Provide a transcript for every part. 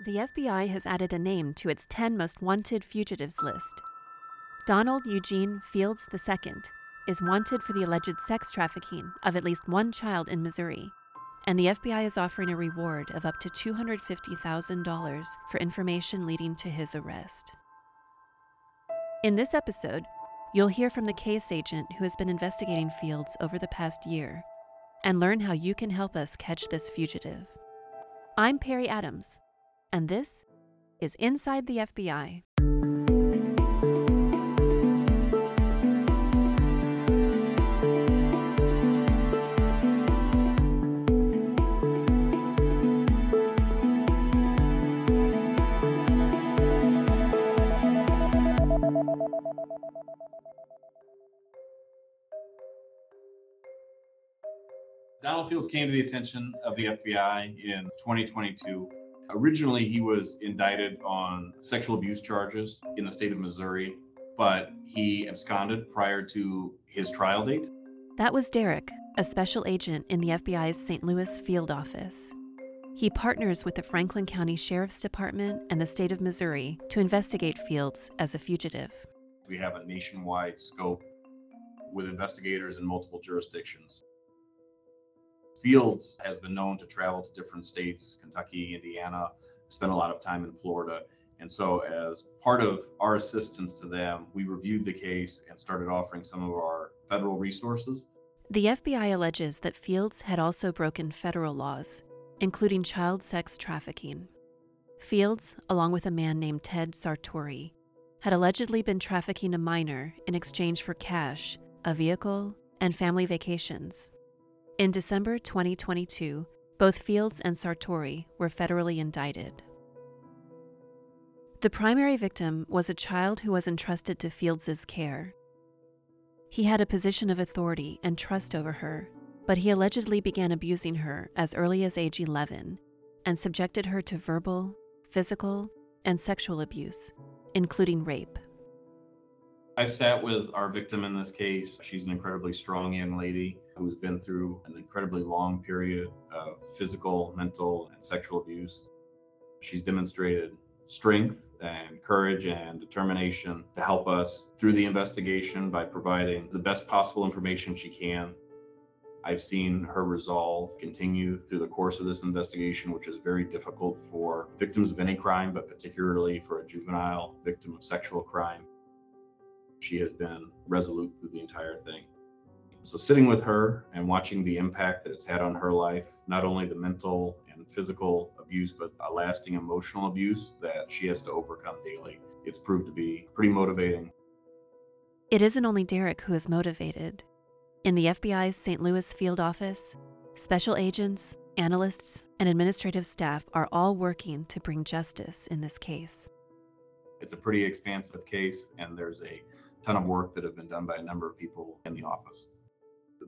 the FBI has added a name to its 10 most wanted fugitives list. Donald Eugene Fields II is wanted for the alleged sex trafficking of at least one child in Missouri, and the FBI is offering a reward of up to $250,000 for information leading to his arrest. In this episode, you'll hear from the case agent who has been investigating Fields over the past year and learn how you can help us catch this fugitive. I'm Perry Adams, and this is Inside the FBI. Donald Fields came to the attention of the FBI in 2022. Originally, he was indicted on sexual abuse charges in the state of Missouri, but he absconded prior to his trial date. That was Derek, a special agent in the FBI's St. Louis field office. He partners with the Franklin County Sheriff's Department and the state of Missouri to investigate Fields as a fugitive. We have a nationwide scope with investigators in multiple jurisdictions. Fields has been known to travel to different states, Kentucky, Indiana, spent a lot of time in Florida. And so, as part of our assistance to them, we reviewed the case and started offering some of our federal resources. The FBI alleges that Fields had also broken federal laws, including child sex trafficking. Fields, along with a man named Ted Sartori, had allegedly been trafficking a minor in exchange for cash, a vehicle, and family vacations. In December 2022, both Fields and Sartori were federally indicted. The primary victim was a child who was entrusted to Fields's care. He had a position of authority and trust over her, but he allegedly began abusing her as early as age 11 and subjected her to verbal, physical, and sexual abuse, including rape. I've sat with our victim in this case. She's an incredibly strong young lady who's been through an incredibly long period of physical, mental, and sexual abuse. She's demonstrated strength and courage and determination to help us through the investigation by providing the best possible information she can. I've seen her resolve continue through the course of this investigation, which is very difficult for victims of any crime, but particularly for a juvenile victim of sexual crime. She has been resolute through the entire thing. So, sitting with her and watching the impact that it's had on her life, not only the mental and physical abuse, but a lasting emotional abuse that she has to overcome daily, it's proved to be pretty motivating. It isn't only Derek who is motivated. In the FBI's St. Louis field office, special agents, analysts, and administrative staff are all working to bring justice in this case. It's a pretty expansive case, and there's a ton of work that have been done by a number of people in the office.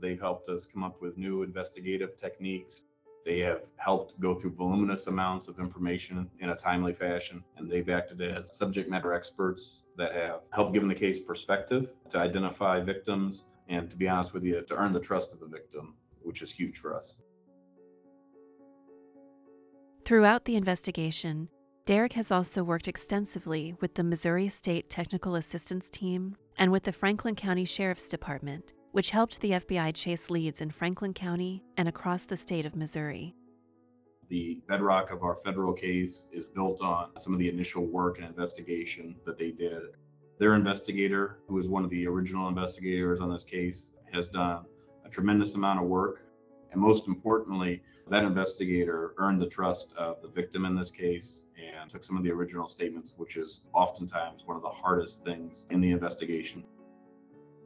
They've helped us come up with new investigative techniques. They have helped go through voluminous amounts of information in a timely fashion, and they've acted as subject matter experts that have helped given the case perspective to identify victims and, to be honest with you, to earn the trust of the victim, which is huge for us. Throughout the investigation, Derek has also worked extensively with the Missouri State Technical Assistance Team and with the Franklin County Sheriff's Department which helped the FBI chase leads in Franklin County and across the state of Missouri. The bedrock of our federal case is built on some of the initial work and investigation that they did. Their investigator, who is one of the original investigators on this case, has done a tremendous amount of work. And most importantly, that investigator earned the trust of the victim in this case and took some of the original statements, which is oftentimes one of the hardest things in the investigation.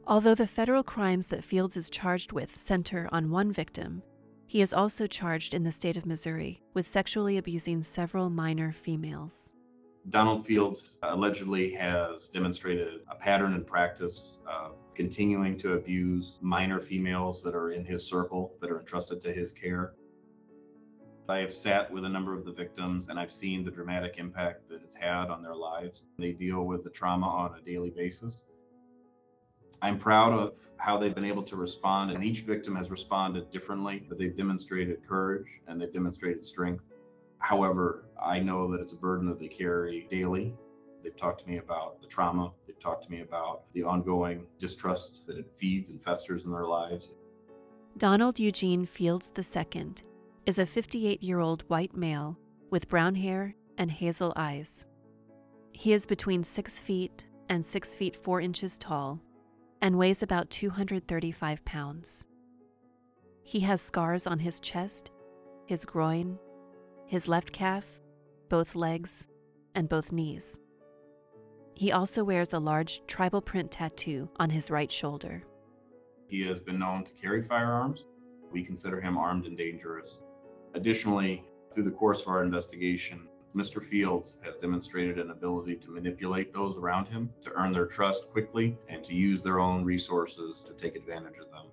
Although the federal crimes that Fields is charged with center on one victim, he is also charged in the state of Missouri with sexually abusing several minor females. Donald Fields allegedly has demonstrated a pattern and practice of continuing to abuse minor females that are in his circle, that are entrusted to his care. I have sat with a number of the victims and I've seen the dramatic impact that it's had on their lives. They deal with the trauma on a daily basis. I'm proud of how they've been able to respond, and each victim has responded differently, but they've demonstrated courage and they've demonstrated strength. However, I know that it's a burden that they carry daily. They've talked to me about the trauma. They've talked to me about the ongoing distrust that it feeds and festers in their lives. Donald Eugene Fields II is a 58 year old white male with brown hair and hazel eyes. He is between 6 feet and 6 feet 4 inches tall and weighs about 235 pounds. He has scars on his chest, his groin, his left calf, both legs, and both knees. He also wears a large tribal print tattoo on his right shoulder. He has been known to carry firearms. We consider him armed and dangerous. Additionally, through the course of our investigation, Mr. Fields has demonstrated an ability to manipulate those around him, to earn their trust quickly, and to use their own resources to take advantage of them.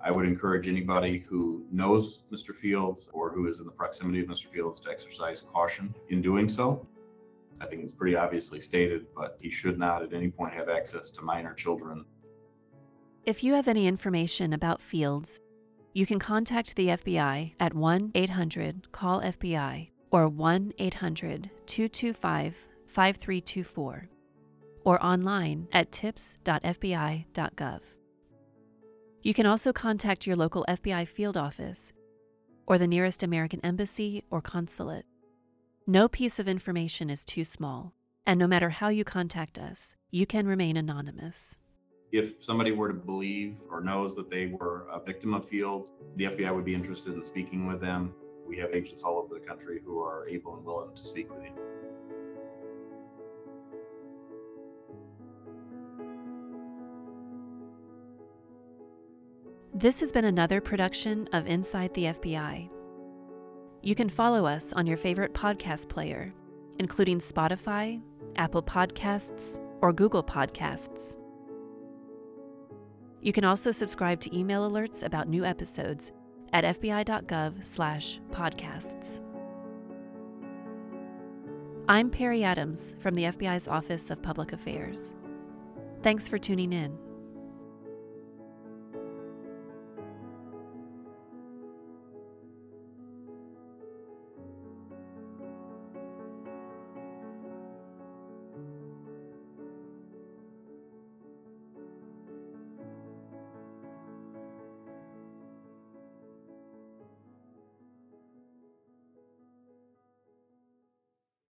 I would encourage anybody who knows Mr. Fields or who is in the proximity of Mr. Fields to exercise caution in doing so. I think it's pretty obviously stated, but he should not at any point have access to minor children. If you have any information about Fields, you can contact the FBI at 1 800 CALL FBI or 1 800 225 5324 or online at tips.fbi.gov. You can also contact your local FBI field office or the nearest American embassy or consulate. No piece of information is too small, and no matter how you contact us, you can remain anonymous. If somebody were to believe or knows that they were a victim of Fields, the FBI would be interested in speaking with them. We have agents all over the country who are able and willing to speak with you. This has been another production of Inside the FBI. You can follow us on your favorite podcast player, including Spotify, Apple Podcasts, or Google Podcasts. You can also subscribe to email alerts about new episodes at fbi.gov/podcasts. I'm Perry Adams from the FBI's Office of Public Affairs. Thanks for tuning in.